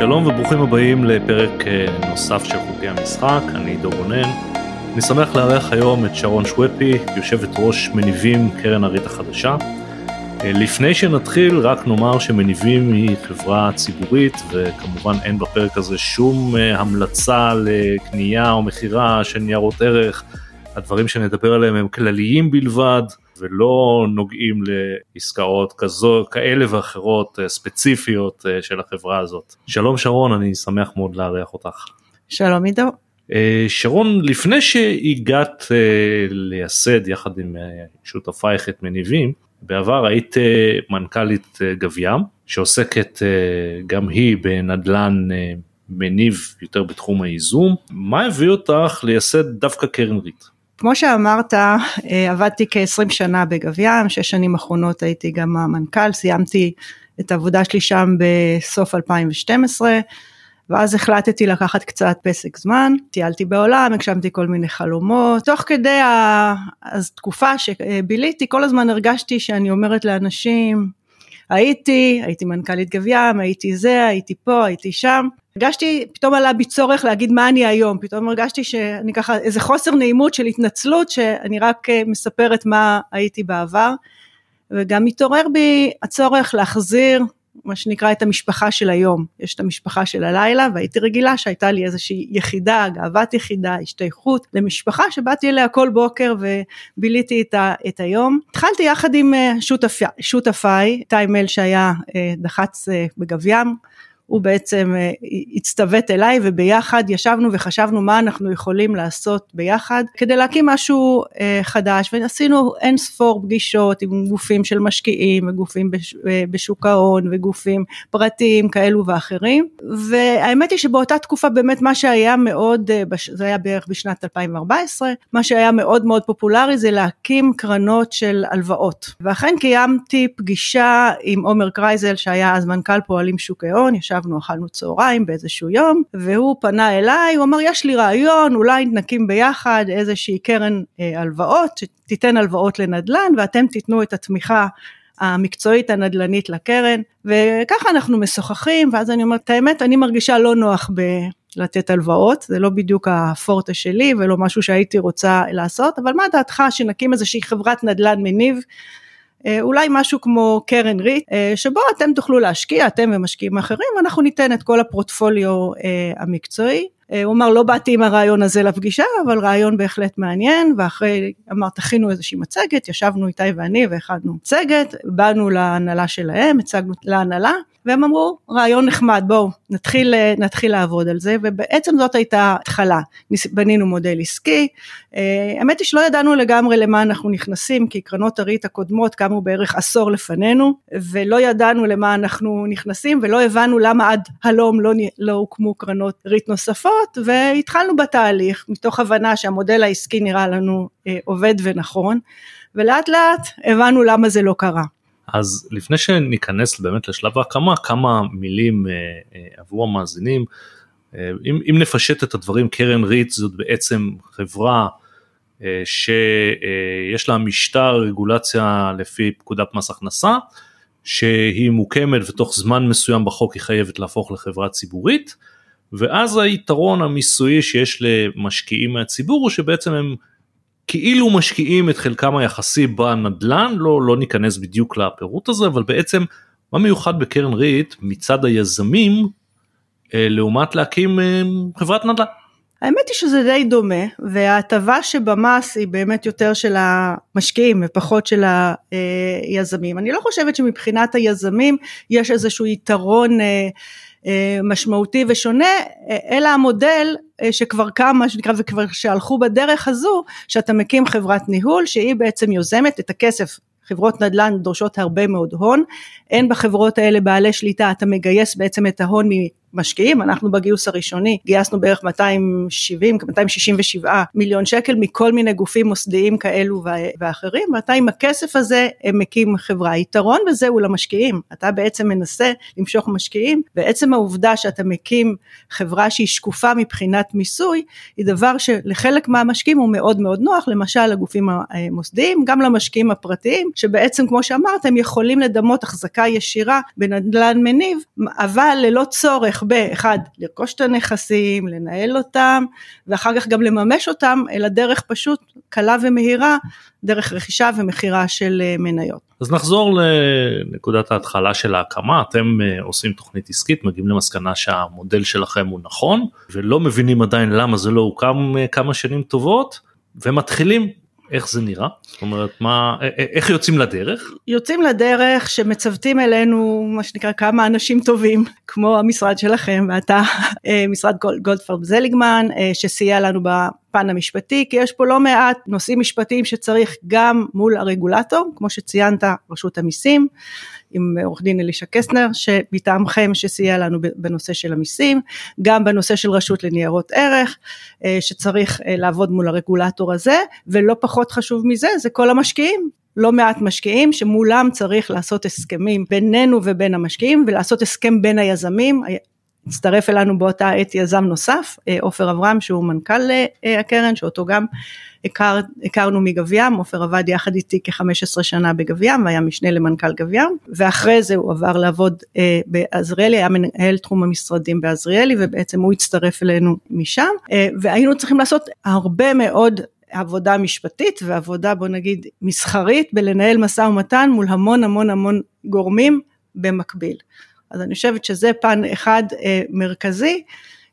שלום וברוכים הבאים לפרק אה, נוסף של חוקי המשחק, אני עידו גונן. אני שמח לארח היום את שרון שוופי, יושבת ראש מניבים קרן הריט החדשה. אה, לפני שנתחיל רק נאמר שמניבים היא חברה ציבורית וכמובן אין בפרק הזה שום אה, המלצה לקנייה או מכירה של ניירות ערך. הדברים שנדבר עליהם הם כלליים בלבד ולא נוגעים לעסקאות כזו, כאלה ואחרות אה, ספציפיות אה, של החברה הזאת. שלום שרון, אני שמח מאוד לארח אותך. שלום עידו. אה, שרון, לפני שהגעת לייסד יחד עם שותפייך את מניבים, בעבר היית מנכ"לית גביעם, שעוסקת גם היא בנדל"ן מניב יותר בתחום הייזום. מה הביא אותך לייסד דווקא קרן ריט? כמו שאמרת, אה, עבדתי כ-20 שנה בגב ים, שש שנים אחרונות הייתי גם המנכ"ל, סיימתי את העבודה שלי שם בסוף 2012, ואז החלטתי לקחת קצת פסק זמן, טיילתי בעולם, הגשמתי כל מיני חלומות, תוך כדי התקופה שביליתי, כל הזמן הרגשתי שאני אומרת לאנשים, הייתי, הייתי מנכ"לית גב ים, הייתי זה, הייתי פה, הייתי שם, הרגשתי, פתאום עלה בי צורך להגיד מה אני היום, פתאום הרגשתי שאני ככה, איזה חוסר נעימות של התנצלות, שאני רק אה, מספרת מה הייתי בעבר, וגם מתעורר בי הצורך להחזיר מה שנקרא את המשפחה של היום, יש את המשפחה של הלילה והייתי רגילה שהייתה לי איזושהי יחידה, גאוות יחידה, השתייכות למשפחה שבאתי אליה כל בוקר וביליתי את, ה, את היום. התחלתי יחד עם אה, שותפי, שותפיי, טיימל שהיה אה, דח"צ בגב ים, הוא בעצם אה, הצטוות אליי וביחד ישבנו וחשבנו מה אנחנו יכולים לעשות ביחד כדי להקים משהו אה, חדש. ועשינו אין ספור פגישות עם גופים של משקיעים וגופים אה, בשוק ההון וגופים פרטיים כאלו ואחרים. והאמת היא שבאותה תקופה באמת מה שהיה מאוד, זה היה בערך בשנת 2014, מה שהיה מאוד מאוד פופולרי זה להקים קרנות של הלוואות. ואכן קיימתי פגישה עם עומר קרייזל שהיה אז מנכ"ל פועלים שוק ההון, ישב ישבנו אכלנו צהריים באיזשהו יום והוא פנה אליי הוא אמר יש לי רעיון אולי נקים ביחד איזושהי קרן אה, הלוואות שתיתן הלוואות לנדל"ן ואתם תיתנו את התמיכה המקצועית הנדל"נית לקרן. וככה אנחנו משוחחים ואז אני אומרת האמת אני מרגישה לא נוח ב... לתת הלוואות, זה לא בדיוק הפורטה שלי ולא משהו שהייתי רוצה לעשות, אבל מה דעתך שנקים איזושהי חברת נדל"ן מניב אולי משהו כמו קרן ריט אה, שבו אתם תוכלו להשקיע אתם ומשקיעים אחרים אנחנו ניתן את כל הפרוטפוליו אה, המקצועי הוא אמר לא באתי עם הרעיון הזה לפגישה אבל רעיון בהחלט מעניין ואחרי אמר תכינו איזושהי מצגת ישבנו איתי ואני והכנו מצגת באנו להנהלה שלהם הצגנו להנהלה והם אמרו רעיון נחמד בואו נתחיל, נתחיל לעבוד על זה ובעצם זאת הייתה התחלה בנינו מודל עסקי. אה, האמת היא שלא ידענו לגמרי למה אנחנו נכנסים כי קרנות הריט הקודמות קמו בערך עשור לפנינו ולא ידענו למה אנחנו נכנסים ולא הבנו למה עד הלום לא, לא הוקמו קרנות ריט נוספות והתחלנו בתהליך מתוך הבנה שהמודל העסקי נראה לנו אה, עובד ונכון ולאט לאט הבנו למה זה לא קרה. אז לפני שניכנס באמת לשלב ההקמה כמה מילים אה, אה, עבור המאזינים. אם, אם נפשט את הדברים קרן ריט זאת בעצם חברה שיש לה משטר רגולציה לפי פקודת מס הכנסה שהיא מוקמת ותוך זמן מסוים בחוק היא חייבת להפוך לחברה ציבורית ואז היתרון המיסויי שיש למשקיעים מהציבור הוא שבעצם הם כאילו משקיעים את חלקם היחסי בנדל"ן, לא, לא ניכנס בדיוק לפירוט הזה, אבל בעצם מה מיוחד בקרן ריט מצד היזמים אה, לעומת להקים אה, חברת נדל"ן. האמת היא שזה די דומה וההטבה שבמס היא באמת יותר של המשקיעים ופחות של היזמים. אני לא חושבת שמבחינת היזמים יש איזשהו יתרון אה, אה, משמעותי ושונה, אה, אלא המודל אה, שכבר קם מה שנקרא וכבר שהלכו בדרך הזו, שאתה מקים חברת ניהול שהיא בעצם יוזמת את הכסף. חברות נדל"ן דורשות הרבה מאוד הון, אין בחברות האלה בעלי שליטה, אתה מגייס בעצם את ההון משקיעים, אנחנו בגיוס הראשוני גייסנו בערך 270, 267 מיליון שקל מכל מיני גופים מוסדיים כאלו ואחרים, ואתה עם הכסף הזה מקים חברה. היתרון בזה הוא למשקיעים, אתה בעצם מנסה למשוך משקיעים, ועצם העובדה שאתה מקים חברה שהיא שקופה מבחינת מיסוי, היא דבר שלחלק מהמשקיעים הוא מאוד מאוד נוח, למשל לגופים המוסדיים, גם למשקיעים הפרטיים, שבעצם כמו שאמרת, הם יכולים לדמות החזקה ישירה בנדל"ן מניב, אבל ללא צורך הצורך באחד, לרכוש את הנכסים, לנהל אותם, ואחר כך גם לממש אותם, אלא דרך פשוט קלה ומהירה, דרך רכישה ומכירה של אה, מניות. אז נחזור לנקודת ההתחלה של ההקמה, אתם אה, עושים תוכנית עסקית, מגיעים למסקנה שהמודל שלכם הוא נכון, ולא מבינים עדיין למה זה לא הוקם אה, כמה שנים טובות, ומתחילים איך זה נראה? זאת אומרת, מה, איך יוצאים לדרך? יוצאים לדרך שמצוותים אלינו מה שנקרא כמה אנשים טובים, כמו המשרד שלכם ואתה, משרד גולדפרב זליגמן, שסייע לנו בפן המשפטי, כי יש פה לא מעט נושאים משפטיים שצריך גם מול הרגולטור, כמו שציינת, רשות המיסים, עם עורך דין אלישע קסטנר שמטעמכם שסייע לנו בנושא של המיסים, גם בנושא של רשות לניירות ערך אה, שצריך אה, לעבוד מול הרגולטור הזה ולא פחות חשוב מזה זה כל המשקיעים. לא מעט משקיעים שמולם צריך לעשות הסכמים בינינו ובין המשקיעים ולעשות הסכם בין היזמים, הצטרף אלינו באותה עת יזם נוסף, אה, עופר אברהם שהוא מנכ"ל הקרן שאותו גם הכר, הכרנו מגב ים, עופר עבד יחד איתי כ-15 שנה בגב ים והיה משנה למנכ"ל גב ים, ואחרי זה הוא עבר לעבוד אה, בעזריאלי, היה מנהל תחום המשרדים בעזריאלי ובעצם הוא הצטרף אלינו משם, אה, והיינו צריכים לעשות הרבה מאוד עבודה משפטית ועבודה בוא נגיד מסחרית בלנהל משא ומתן מול המון המון המון גורמים במקביל. אז אני חושבת שזה פן אחד אה, מרכזי.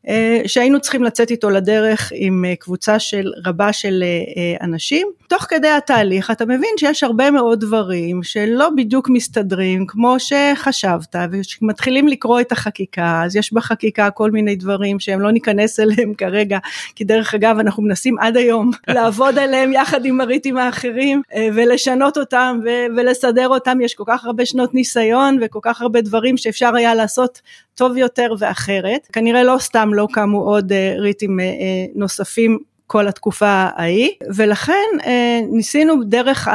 אה, שהיינו צריכים לצאת איתו לדרך עם אה, קבוצה של רבה של אה, אנשים. תוך כדי התהליך אתה מבין שיש הרבה מאוד דברים שלא בדיוק מסתדרים כמו שחשבת וכשמתחילים לקרוא את החקיקה אז יש בחקיקה כל מיני דברים שהם לא ניכנס אליהם כרגע כי דרך אגב אנחנו מנסים עד היום לעבוד עליהם יחד עם הריטים האחרים ולשנות אותם ולסדר אותם יש כל כך הרבה שנות ניסיון וכל כך הרבה דברים שאפשר היה לעשות טוב יותר ואחרת. כנראה לא סתם לא קמו עוד אה, ריטים אה, אה, נוספים כל התקופה ההיא. ולכן ניסינו דרך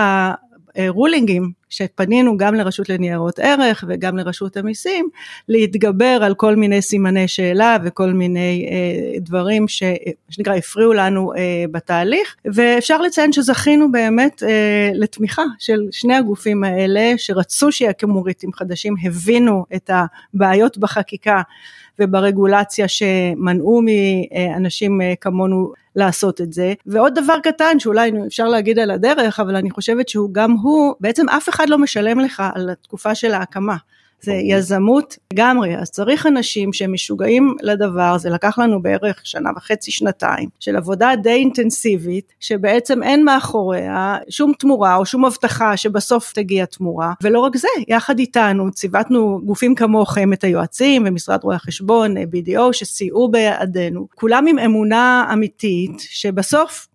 הרולינגים שפנינו גם לרשות לניירות ערך וגם לרשות המיסים להתגבר על כל מיני סימני שאלה וכל מיני אה, דברים שנקרא הפריעו לנו אה, בתהליך. ואפשר לציין שזכינו באמת אה, לתמיכה של שני הגופים האלה שרצו שיקימו ריטים חדשים הבינו את הבעיות בחקיקה וברגולציה שמנעו מאנשים אה, כמונו לעשות את זה. ועוד דבר קטן שאולי אפשר להגיד על הדרך, אבל אני חושבת שהוא גם הוא, בעצם אף אחד לא משלם לך על התקופה של ההקמה. זה יזמות לגמרי, אז צריך אנשים שהם משוגעים לדבר, זה לקח לנו בערך שנה וחצי, שנתיים, של עבודה די אינטנסיבית, שבעצם אין מאחוריה שום תמורה או שום הבטחה שבסוף תגיע תמורה, ולא רק זה, יחד איתנו ציוותנו גופים כמוכם, את היועצים ומשרד רואי החשבון, BDO, שסייעו בידינו, כולם עם אמונה אמיתית, שבסוף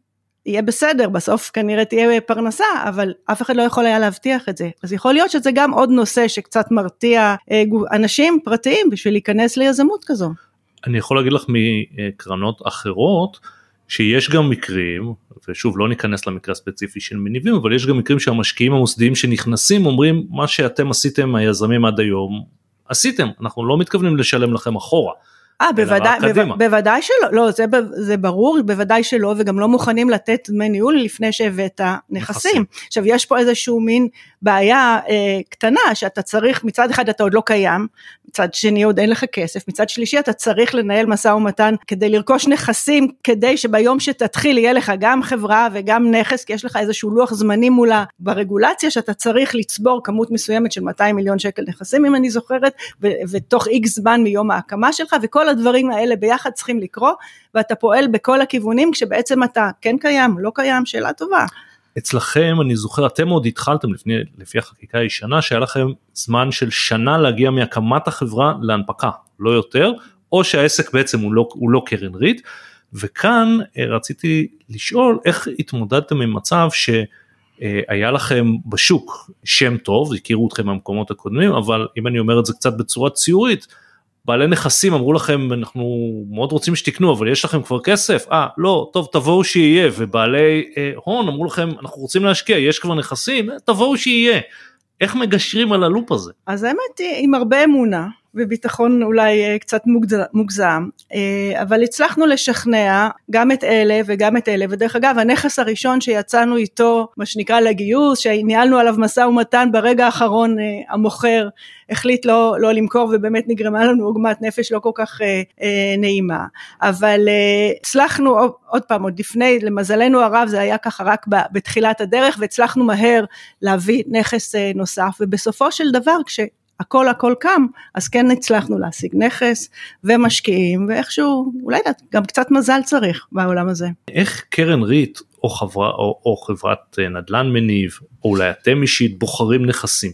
יהיה בסדר, בסוף כנראה תהיה פרנסה, אבל אף אחד לא יכול היה להבטיח את זה. אז יכול להיות שזה גם עוד נושא שקצת מרתיע אה, אנשים פרטיים בשביל להיכנס ליזמות כזו. אני יכול להגיד לך מקרנות אחרות, שיש גם מקרים, ושוב לא ניכנס למקרה הספציפי של מניבים, אבל יש גם מקרים שהמשקיעים המוסדיים שנכנסים אומרים מה שאתם עשיתם היזמים עד היום, עשיתם, אנחנו לא מתכוונים לשלם לכם אחורה. אה, בוודאי, בוודאי שלא, לא, זה, זה ברור, בוודאי שלא, וגם לא מוכנים לתת דמי ניהול לפני שהבאת נכסים. עכשיו, יש פה איזשהו מין בעיה אה, קטנה, שאתה צריך, מצד אחד אתה עוד לא קיים, מצד שני עוד אין לך כסף, מצד שלישי אתה צריך לנהל משא ומתן כדי לרכוש נכסים, כדי שביום שתתחיל יהיה לך גם חברה וגם נכס, כי יש לך איזשהו לוח זמנים מולה ברגולציה, שאתה צריך לצבור כמות מסוימת של 200 מיליון שקל נכסים, אם אני זוכרת, ותוך איקס זמן מיום ההקמה שלך, וכל כל הדברים האלה ביחד צריכים לקרות ואתה פועל בכל הכיוונים כשבעצם אתה כן קיים, לא קיים, שאלה טובה. אצלכם אני זוכר אתם עוד התחלתם לפני, לפי החקיקה הישנה שהיה לכם זמן של שנה להגיע מהקמת החברה להנפקה לא יותר או שהעסק בעצם הוא לא, הוא לא קרן ריט וכאן אה, רציתי לשאול איך התמודדתם עם מצב שהיה לכם בשוק שם טוב הכירו אתכם מהמקומות הקודמים אבל אם אני אומר את זה קצת בצורה ציורית בעלי נכסים אמרו לכם אנחנו מאוד רוצים שתקנו אבל יש לכם כבר כסף. אה לא טוב תבואו שיהיה. ובעלי אה, הון אמרו לכם אנחנו רוצים להשקיע יש כבר נכסים אה, תבואו שיהיה. איך מגשרים על הלופ הזה? אז האמת היא עם הרבה אמונה בביטחון אולי קצת מוגזם, אבל הצלחנו לשכנע גם את אלה וגם את אלה, ודרך אגב הנכס הראשון שיצאנו איתו, מה שנקרא לגיוס, שניהלנו עליו משא ומתן ברגע האחרון המוכר החליט לא, לא למכור ובאמת נגרמה לנו עוגמת נפש לא כל כך אה, אה, נעימה. אבל אה, הצלחנו עוד פעם, עוד לפני, למזלנו הרב זה היה ככה רק בתחילת הדרך והצלחנו מהר להביא נכס אה, נוסף. ובסופו של דבר כש... הכל הכל קם, אז כן הצלחנו להשיג נכס ומשקיעים ואיכשהו, אולי גם קצת מזל צריך בעולם הזה. איך קרן ריט או, חברה, או, או חברת אה, נדל"ן מניב, או אולי אתם אישית בוחרים נכסים?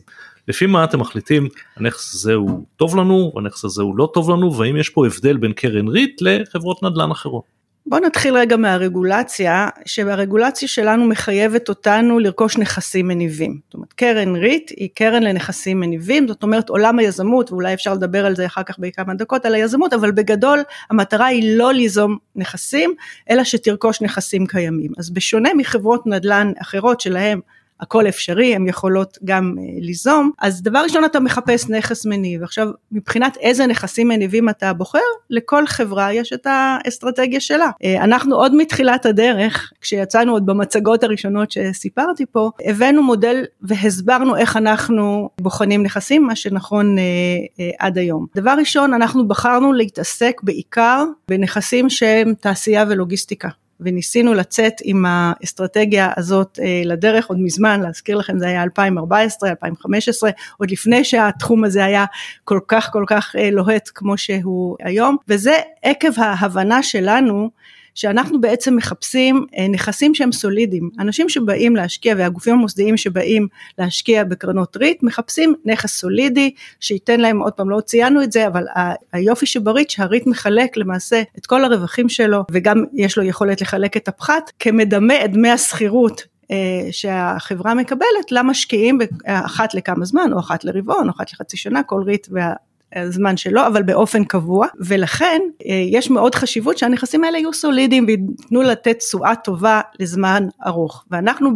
לפי מה אתם מחליטים הנכס הזה הוא טוב לנו הנכס הזה הוא לא טוב לנו והאם יש פה הבדל בין קרן ריט לחברות נדל"ן אחרות. בוא נתחיל רגע מהרגולציה, שהרגולציה שלנו מחייבת אותנו לרכוש נכסים מניבים. זאת אומרת, קרן ריט היא קרן לנכסים מניבים, זאת אומרת עולם היזמות, ואולי אפשר לדבר על זה אחר כך בכמה דקות, על היזמות, אבל בגדול המטרה היא לא ליזום נכסים, אלא שתרכוש נכסים קיימים. אז בשונה מחברות נדל"ן אחרות שלהם הכל אפשרי, הן יכולות גם אה, ליזום, אז דבר ראשון אתה מחפש נכס מניב, עכשיו מבחינת איזה נכסים מניבים אתה בוחר, לכל חברה יש את האסטרטגיה שלה. אה, אנחנו עוד מתחילת הדרך, כשיצאנו עוד במצגות הראשונות שסיפרתי פה, הבאנו מודל והסברנו איך אנחנו בוחנים נכסים, מה שנכון אה, עד היום. דבר ראשון, אנחנו בחרנו להתעסק בעיקר בנכסים שהם תעשייה ולוגיסטיקה. וניסינו לצאת עם האסטרטגיה הזאת אה, לדרך עוד מזמן, להזכיר לכם זה היה 2014, 2015, עוד לפני שהתחום הזה היה כל כך כל כך אה, לוהט כמו שהוא היום, וזה עקב ההבנה שלנו שאנחנו בעצם מחפשים אה, נכסים שהם סולידיים. אנשים שבאים להשקיע והגופים המוסדיים שבאים להשקיע בקרנות ריט מחפשים נכס סולידי שייתן להם, עוד פעם לא ציינו את זה, אבל היופי שבריט שהריט מחלק למעשה את כל הרווחים שלו וגם יש לו יכולת לחלק את הפחת כמדמה את דמי השכירות אה, שהחברה מקבלת למשקיעים אחת לכמה זמן או אחת לרבעון או אחת לחצי שנה כל ריט וה... הזמן שלו, אבל באופן קבוע, ולכן אה, יש מאוד חשיבות שהנכסים האלה יהיו סולידיים וייתנו לתת תשואה טובה לזמן ארוך. ואנחנו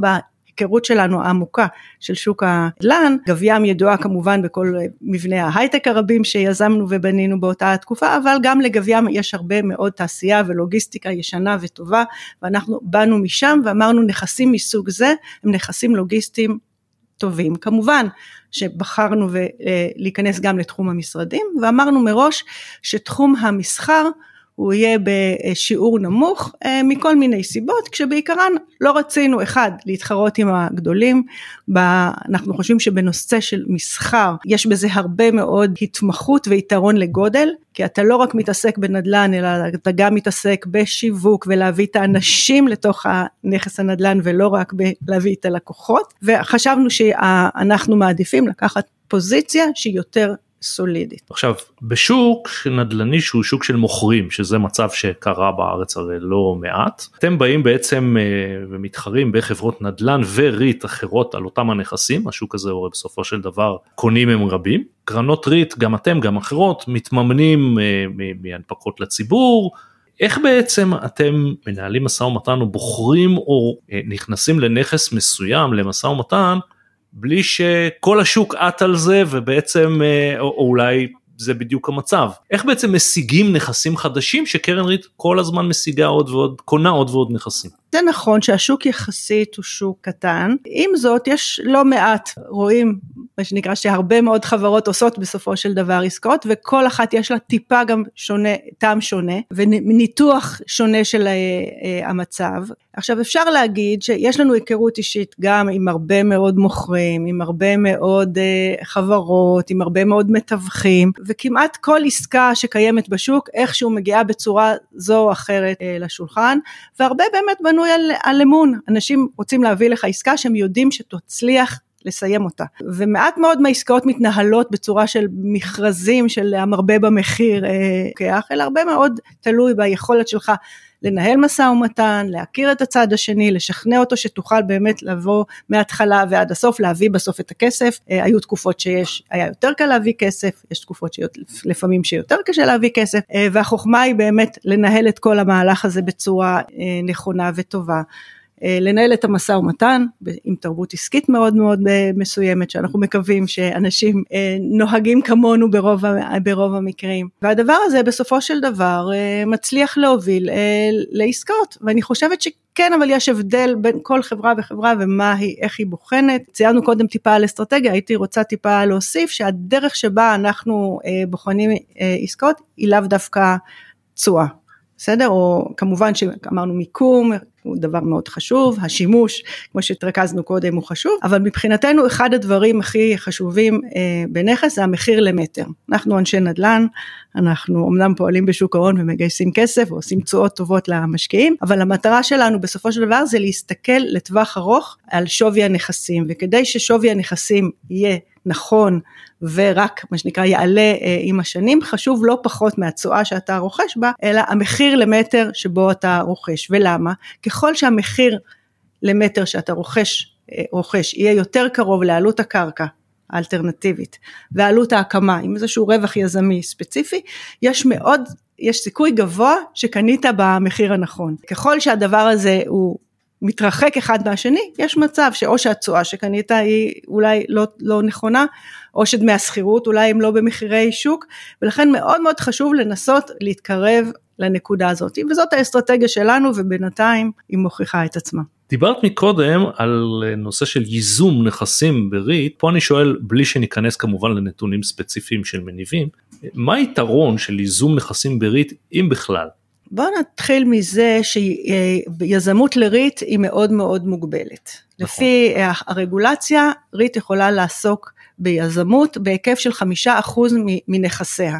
ההיכרות שלנו העמוקה של שוק הנדל"ן, גביעם ידועה כמובן בכל מבני ההייטק הרבים שיזמנו ובנינו באותה התקופה, אבל גם לגביעם יש הרבה מאוד תעשייה ולוגיסטיקה ישנה וטובה, ואנחנו באנו משם ואמרנו נכסים מסוג זה הם נכסים לוגיסטיים טובים. כמובן שבחרנו להיכנס גם לתחום המשרדים ואמרנו מראש שתחום המסחר הוא יהיה בשיעור נמוך אה, מכל מיני סיבות, כשבעיקרן לא רצינו, אחד, להתחרות עם הגדולים, אנחנו חושבים שבנושא של מסחר יש בזה הרבה מאוד התמחות ויתרון לגודל, כי אתה לא רק מתעסק בנדל"ן, אלא אתה גם מתעסק בשיווק ולהביא את האנשים לתוך הנכס הנדל"ן ולא רק בלהביא את הלקוחות, וחשבנו שאנחנו מעדיפים לקחת פוזיציה שהיא יותר סולידית. עכשיו בשוק נדל"ני שהוא שוק של מוכרים שזה מצב שקרה בארץ הרי לא מעט אתם באים בעצם אה, ומתחרים בחברות נדל"ן וריט אחרות על אותם הנכסים השוק הזה הרי בסופו של דבר קונים הם רבים קרנות ריט גם אתם גם אחרות מתממנים אה, מהנפקות לציבור איך בעצם אתם מנהלים משא ומתן או בוחרים או אה, נכנסים לנכס מסוים למשא ומתן בלי שכל השוק עט על זה ובעצם אה, או, או אולי זה בדיוק המצב איך בעצם משיגים נכסים חדשים שקרן ריט כל הזמן משיגה עוד ועוד קונה עוד ועוד נכסים. זה נכון שהשוק יחסית הוא שוק קטן. עם זאת יש לא מעט רואים מה שנקרא שהרבה מאוד חברות עושות בסופו של דבר עסקאות וכל אחת יש לה טיפה גם שונה טעם שונה וניתוח שונה של uh, המצב. עכשיו אפשר להגיד שיש לנו היכרות אישית גם עם הרבה מאוד מוכרים עם הרבה מאוד uh, חברות עם הרבה מאוד מתווכים וכמעט כל עסקה שקיימת בשוק איכשהו מגיעה בצורה זו או אחרת לשולחן והרבה באמת בנוי על, על אמון אנשים רוצים להביא לך עסקה שהם יודעים שתצליח לסיים אותה. ומעט מאוד מהעסקאות מתנהלות בצורה של מכרזים של המרבה במחיר, אה, אלא הרבה מאוד תלוי ביכולת שלך לנהל משא ומתן, להכיר את הצד השני, לשכנע אותו שתוכל באמת לבוא מההתחלה ועד הסוף, להביא בסוף את הכסף. אה, היו תקופות שיש, היה יותר קל להביא כסף, יש תקופות שלפעמים שיותר קשה להביא כסף, אה, והחוכמה היא באמת לנהל את כל המהלך הזה בצורה נכונה וטובה. אה, לנהל את המשא ומתן עם תרבות עסקית מאוד מאוד מסוימת שאנחנו מקווים שאנשים נוהגים כמונו ברוב, ברוב המקרים. והדבר הזה בסופו של דבר מצליח להוביל לעסקאות. ואני חושבת שכן אבל יש הבדל בין כל חברה וחברה ומה היא איך היא בוחנת. ציינו קודם טיפה על אסטרטגיה הייתי רוצה טיפה להוסיף שהדרך שבה אנחנו בוחנים עסקאות היא לאו דווקא תשואה בסדר? או כמובן שאמרנו מיקום הוא דבר מאוד חשוב, השימוש כמו שהתרכזנו קודם הוא חשוב, אבל מבחינתנו אחד הדברים הכי חשובים אה, בנכס זה המחיר למטר. אנחנו אנשי נדל"ן, אנחנו אמנם פועלים בשוק ההון ומגייסים כסף ועושים תשואות טובות למשקיעים, אבל המטרה שלנו בסופו של דבר זה להסתכל לטווח ארוך על שווי הנכסים, וכדי ששווי הנכסים יהיה נכון ורק מה שנקרא יעלה אה, עם השנים, חשוב לא פחות מהתשואה שאתה רוכש בה, אלא המחיר למטר שבו אתה רוכש. ולמה? ככל שהמחיר למטר שאתה רוכש, אה, רוכש יהיה יותר קרוב לעלות הקרקע האלטרנטיבית ועלות ההקמה עם איזשהו רווח יזמי ספציפי, יש מאוד, יש סיכוי גבוה שקנית במחיר הנכון. ככל שהדבר הזה הוא מתרחק אחד מהשני, יש מצב שאו שהתשואה שקנית היא אולי לא, לא נכונה, או שדמי השכירות אולי הם לא במחירי שוק, ולכן מאוד מאוד חשוב לנסות להתקרב לנקודה הזאת, וזאת האסטרטגיה שלנו ובינתיים היא מוכיחה את עצמה. דיברת מקודם על נושא של ייזום נכסים בריט, פה אני שואל בלי שניכנס כמובן לנתונים ספציפיים של מניבים, מה היתרון של ייזום נכסים בריט אם בכלל? בואו נתחיל מזה שיזמות לריט היא מאוד מאוד מוגבלת. נכון. לפי הרגולציה, ריט יכולה לעסוק ביזמות בהיקף של חמישה אחוז מנכסיה.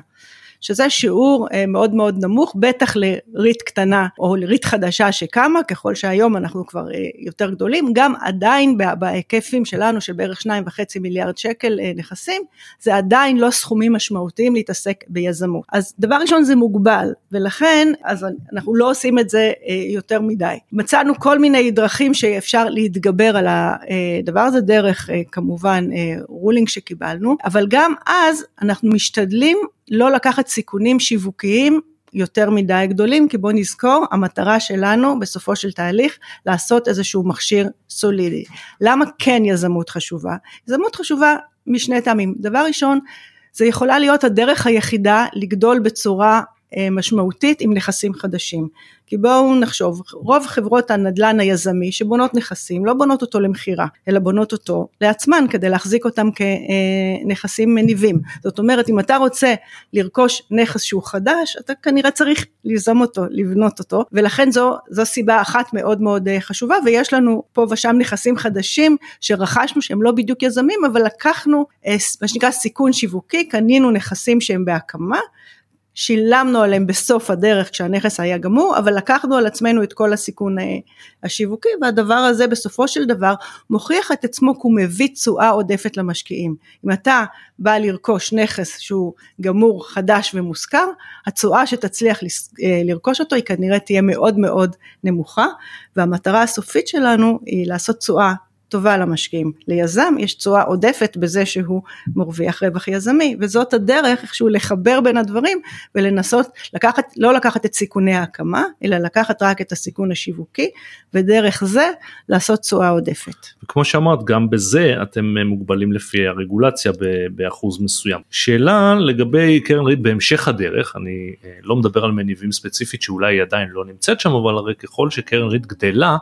שזה שיעור אה, מאוד מאוד נמוך, בטח לרית קטנה או לרית חדשה שקמה, ככל שהיום אנחנו כבר אה, יותר גדולים, גם עדיין בהיקפים שלנו של בערך שניים וחצי מיליארד שקל אה, נכסים, זה עדיין לא סכומים משמעותיים להתעסק ביזמות. אז דבר ראשון זה מוגבל, ולכן אז אנחנו לא עושים את זה יותר מדי. מצאנו כל מיני דרכים שאפשר להתגבר על הדבר הזה, דרך כמובן רולינג שקיבלנו, אבל גם אז אנחנו משתדלים לא לקחת סיכונים שיווקיים יותר מדי גדולים, כי בואו נזכור, המטרה שלנו בסופו של תהליך לעשות איזשהו מכשיר סולידי. למה כן יזמות חשובה? יזמות חשובה משני טעמים. דבר ראשון, זה יכולה להיות הדרך היחידה לגדול בצורה אה, משמעותית עם נכסים חדשים. כי בואו נחשוב, רוב חברות הנדל"ן היזמי שבונות נכסים לא בונות אותו למכירה, אלא בונות אותו לעצמן כדי להחזיק אותם כנכסים מניבים. זאת אומרת, אם אתה רוצה לרכוש נכס שהוא חדש, אתה כנראה צריך ליזום אותו, לבנות אותו, ולכן זו, זו סיבה אחת מאוד מאוד אה, חשובה, ויש לנו פה ושם נכסים חדשים שרכשנו שהם לא בדיוק יזמים, אבל לקחנו אה, מה שנקרא סיכון שיווקי, קנינו נכסים שהם בהקמה, שילמנו עליהם בסוף הדרך כשהנכס היה גמור, אבל לקחנו על עצמנו את כל הסיכון אה, השיווקי, והדבר הזה בסופו של דבר מוכיח את עצמו כי הוא מביא תשואה עודפת למשקיעים. אם אתה בא לרכוש נכס שהוא גמור, חדש ומושכר, התשואה שתצליח אה, לרכוש אותו היא כנראה תהיה מאוד מאוד נמוכה, והמטרה הסופית שלנו היא לעשות תשואה טובה למשקיעים. ליזם יש תשואה עודפת בזה שהוא מרוויח רווח יזמי, וזאת הדרך איכשהו לחבר בין הדברים ולנסות לקחת, לא לקחת את סיכוני ההקמה, אלא לקחת רק את הסיכון השיווקי, ודרך זה לעשות תשואה עודפת. וכמו שאמרת, גם בזה אתם מוגבלים לפי הרגולציה באחוז מסוים. שאלה לגבי קרן ריט בהמשך הדרך, אני אה, לא מדבר על מניבים ספציפית שאולי היא עדיין לא נמצאת שם, אבל הרי ככל שקרן ריט גדלה,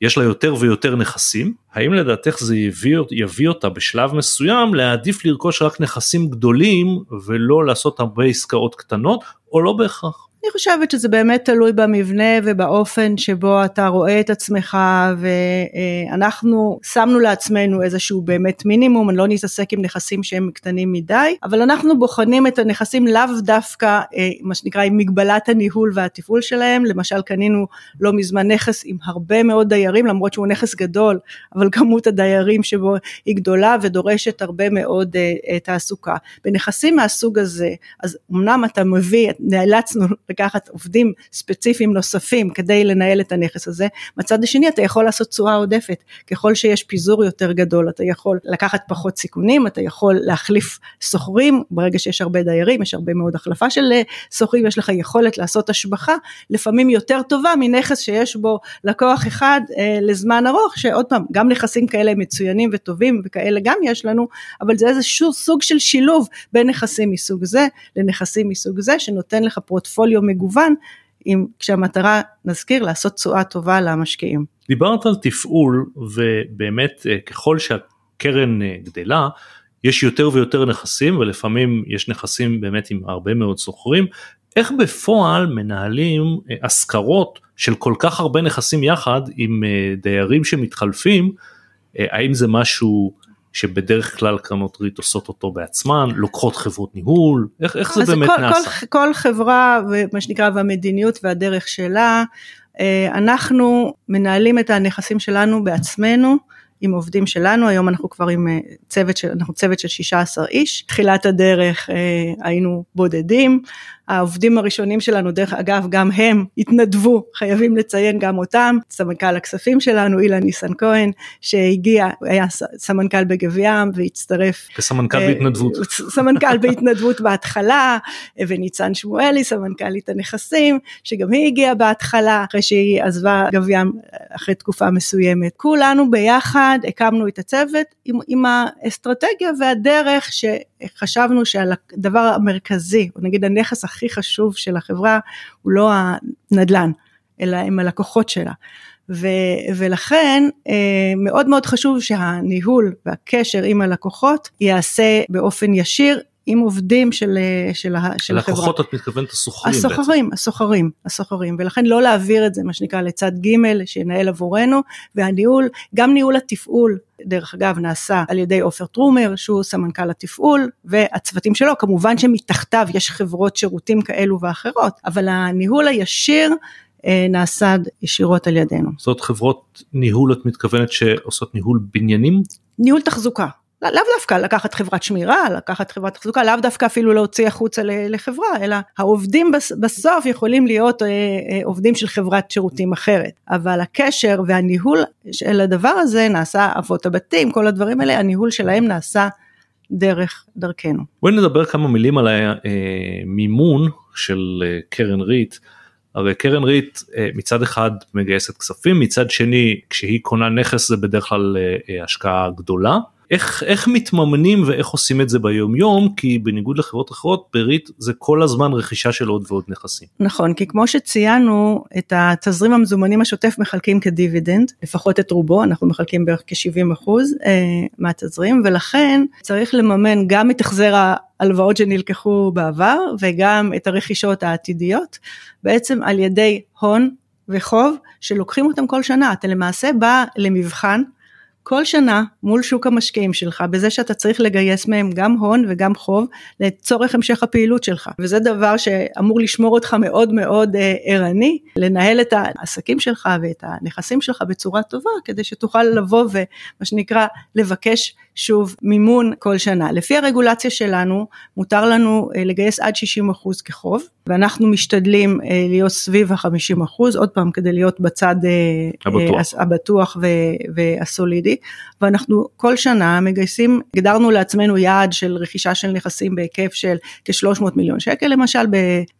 יש לה יותר ויותר נכסים, האם לדעתך זה יביא, יביא אותה בשלב מסוים להעדיף לרכוש רק נכסים גדולים ולא לעשות הרבה עסקאות קטנות, או לא בהכרח? אני חושבת שזה באמת תלוי במבנה ובאופן שבו אתה רואה את עצמך ואנחנו שמנו לעצמנו איזשהו באמת מינימום, אני לא נתעסק עם נכסים שהם קטנים מדי, אבל אנחנו בוחנים את הנכסים לאו דווקא אה, מה שנקרא עם מגבלת הניהול והתפעול שלהם, למשל קנינו לא מזמן נכס עם הרבה מאוד דיירים למרות שהוא נכס גדול, אבל כמות הדיירים שבו היא גדולה ודורשת הרבה מאוד אה, תעסוקה. בנכסים מהסוג הזה, אז אמנם אתה מביא, נאלצנו לקחת עובדים ספציפיים נוספים כדי לנהל את הנכס הזה, מצד השני אתה יכול לעשות תשואה עודפת, ככל שיש פיזור יותר גדול אתה יכול לקחת פחות סיכונים, אתה יכול להחליף שוכרים, ברגע שיש הרבה דיירים, יש הרבה מאוד החלפה של אה, שוכרים, יש לך יכולת לעשות השבחה, לפעמים יותר טובה מנכס שיש בו לקוח אחד אה, לזמן ארוך, שעוד פעם, גם נכסים כאלה מצוינים וטובים וכאלה גם יש לנו, אבל זה איזשהו סוג של שילוב בין נכסים מסוג זה לנכסים מסוג זה, שנותן לך פורטפוליו מגוון, עם, כשהמטרה, נזכיר, לעשות תשואה טובה למשקיעים. דיברת על תפעול ובאמת אה, ככל שהקרן אה, גדלה, יש יותר ויותר נכסים ולפעמים יש נכסים באמת עם הרבה מאוד שוכרים. איך בפועל מנהלים אה, השכרות של כל כך הרבה נכסים יחד עם דיירים שמתחלפים, האם זה משהו שבדרך כלל קרנות ריט עושות אותו בעצמן, לוקחות חברות ניהול, איך, איך זה באמת כל, נעשה? כל, כל חברה, מה שנקרא, והמדיניות והדרך שלה, אה, אנחנו מנהלים את הנכסים שלנו בעצמנו. עם עובדים שלנו, היום אנחנו כבר עם אה, צוות של, אנחנו צוות של 16 איש, תחילת הדרך אה, היינו בודדים, העובדים הראשונים שלנו, דרך אגב, גם הם התנדבו, חייבים לציין גם אותם, סמנכ"ל הכספים שלנו, אילן ניסן כהן, שהגיע, היה סמנכ"ל בגב ים והצטרף. כסמנכ"ל בהתנדבות. סמנכ"ל בהתנדבות בהתחלה, וניצן שמואלי, סמנכ"לית הנכסים, שגם היא הגיעה בהתחלה, אחרי שהיא עזבה גב ים אחרי תקופה מסוימת. כולנו ביחד הקמנו את הצוות עם, עם האסטרטגיה והדרך שחשבנו שעל הדבר המרכזי, או נגיד הנכס הכי הכי חשוב של החברה הוא לא הנדל"ן, אלא הם הלקוחות שלה. ו, ולכן אה, מאוד מאוד חשוב שהניהול והקשר עם הלקוחות ייעשה באופן ישיר עם עובדים של, של, של החברה. לקוחות את מתכוונת הסוחרים בעצם. הסוחרים, הסוחרים, הסוחרים, ולכן לא להעביר את זה מה שנקרא לצד ג' שינהל עבורנו, והניהול, גם ניהול התפעול, דרך אגב נעשה על ידי עופר טרומר שהוא סמנכ"ל התפעול והצוותים שלו, כמובן שמתחתיו יש חברות שירותים כאלו ואחרות, אבל הניהול הישיר אה, נעשה ישירות על ידינו. זאת חברות ניהול את מתכוונת שעושות ניהול בניינים? ניהול תחזוקה. לאו דווקא לקחת חברת שמירה, לקחת חברת תחזוקה, לאו דווקא אפילו להוציא החוצה לחברה, אלא העובדים בסוף יכולים להיות אה, אה, עובדים של חברת שירותים אחרת. אבל הקשר והניהול של הדבר הזה נעשה, אבות הבתים, כל הדברים האלה, הניהול שלהם נעשה דרך דרכנו. בואי נדבר כמה מילים על המימון של אה, קרן ריט. הרי קרן ריט מצד אחד מגייסת כספים, מצד שני כשהיא קונה נכס זה בדרך כלל השקעה גדולה. איך, איך מתממנים ואיך עושים את זה ביום יום כי בניגוד לחברות אחרות בריט זה כל הזמן רכישה של עוד ועוד נכסים. נכון כי כמו שציינו את התזרים המזומנים השוטף מחלקים כדיבידנד לפחות את רובו אנחנו מחלקים בערך כ-70 אחוז אה, מהתזרים ולכן צריך לממן גם את החזר ההלוואות שנלקחו בעבר וגם את הרכישות העתידיות בעצם על ידי הון וחוב שלוקחים אותם כל שנה אתה למעשה בא למבחן כל שנה מול שוק המשקיעים שלך בזה שאתה צריך לגייס מהם גם הון וגם חוב לצורך המשך הפעילות שלך. וזה דבר שאמור לשמור אותך מאוד מאוד אה, ערני לנהל את העסקים שלך ואת הנכסים שלך בצורה טובה כדי שתוכל לבוא ומה שנקרא לבקש שוב מימון כל שנה. לפי הרגולציה שלנו מותר לנו אה, לגייס עד 60% כחוב ואנחנו משתדלים אה, להיות סביב ה-50% עוד פעם כדי להיות בצד הבטוח, הבטוח והסולידי. ואנחנו כל שנה מגייסים, הגדרנו לעצמנו יעד של רכישה של נכסים בהיקף של כ-300 מיליון שקל למשל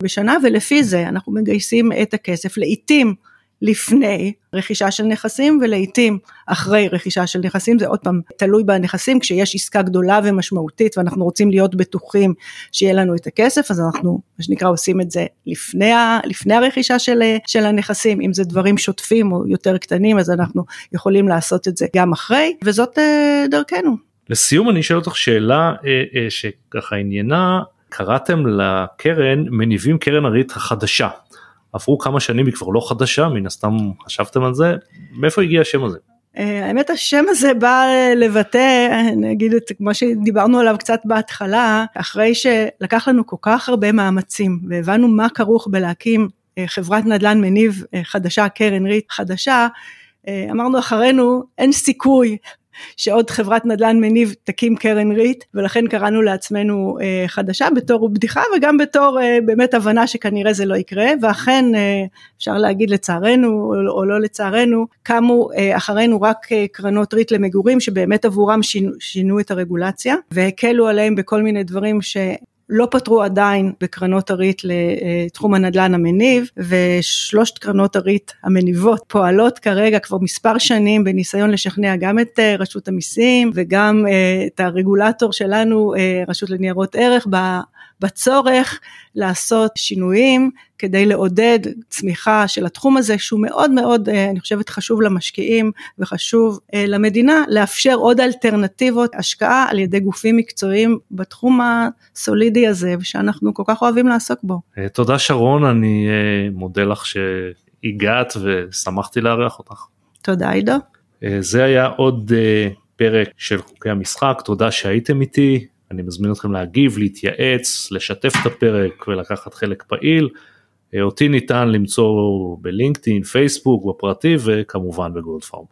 בשנה ולפי זה אנחנו מגייסים את הכסף. לעיתים לפני רכישה של נכסים ולעיתים אחרי רכישה של נכסים. זה עוד פעם תלוי בנכסים כשיש עסקה גדולה ומשמעותית ואנחנו רוצים להיות בטוחים שיהיה לנו את הכסף אז אנחנו מה שנקרא עושים את זה לפני, לפני הרכישה של, של הנכסים. אם זה דברים שוטפים או יותר קטנים אז אנחנו יכולים לעשות את זה גם אחרי וזאת אה, דרכנו. לסיום אני אשאל אותך שאלה אה, אה, שככה עניינה קראתם לקרן מניבים קרן הריט החדשה עברו כמה שנים היא כבר לא חדשה מן הסתם חשבתם על זה מאיפה הגיע השם הזה. אה, האמת השם הזה בא לבטא נגיד את מה שדיברנו עליו קצת בהתחלה אחרי שלקח לנו כל כך הרבה מאמצים והבנו מה כרוך בלהקים אה, חברת נדל"ן מניב אה, חדשה קרן ריט חדשה אמרנו אחרינו אין סיכוי שעוד חברת נדל"ן מניב תקים קרן ריט ולכן קראנו לעצמנו חדשה בתור בדיחה וגם בתור באמת הבנה שכנראה זה לא יקרה ואכן אפשר להגיד לצערנו או לא לצערנו קמו אחרינו רק קרנות ריט למגורים שבאמת עבורם שינו, שינו את הרגולציה והקלו עליהם בכל מיני דברים ש... לא פתרו עדיין בקרנות הריט לתחום הנדל"ן המניב ושלושת קרנות הריט המניבות פועלות כרגע כבר מספר שנים בניסיון לשכנע גם את אה, רשות המיסים וגם אה, את הרגולטור שלנו אה, רשות לניירות ערך בצורך לעשות שינויים כדי לעודד צמיחה של התחום הזה שהוא מאוד מאוד אה, אני חושבת חשוב למשקיעים וחשוב אה, למדינה לאפשר עוד אלטרנטיבות השקעה על ידי גופים מקצועיים בתחום הסולידי הזה שאנחנו כל כך אוהבים לעסוק בו. אה, תודה שרון אני מודה לך שהגעת ושמחתי לארח אותך. תודה עידו. זה היה עוד פרק של חוקי המשחק תודה שהייתם איתי אני מזמין אתכם להגיב, להתייעץ, לשתף את הפרק ולקחת חלק פעיל. אותי ניתן למצוא בלינקדאין, פייסבוק, בפרטי וכמובן בגולדפארם.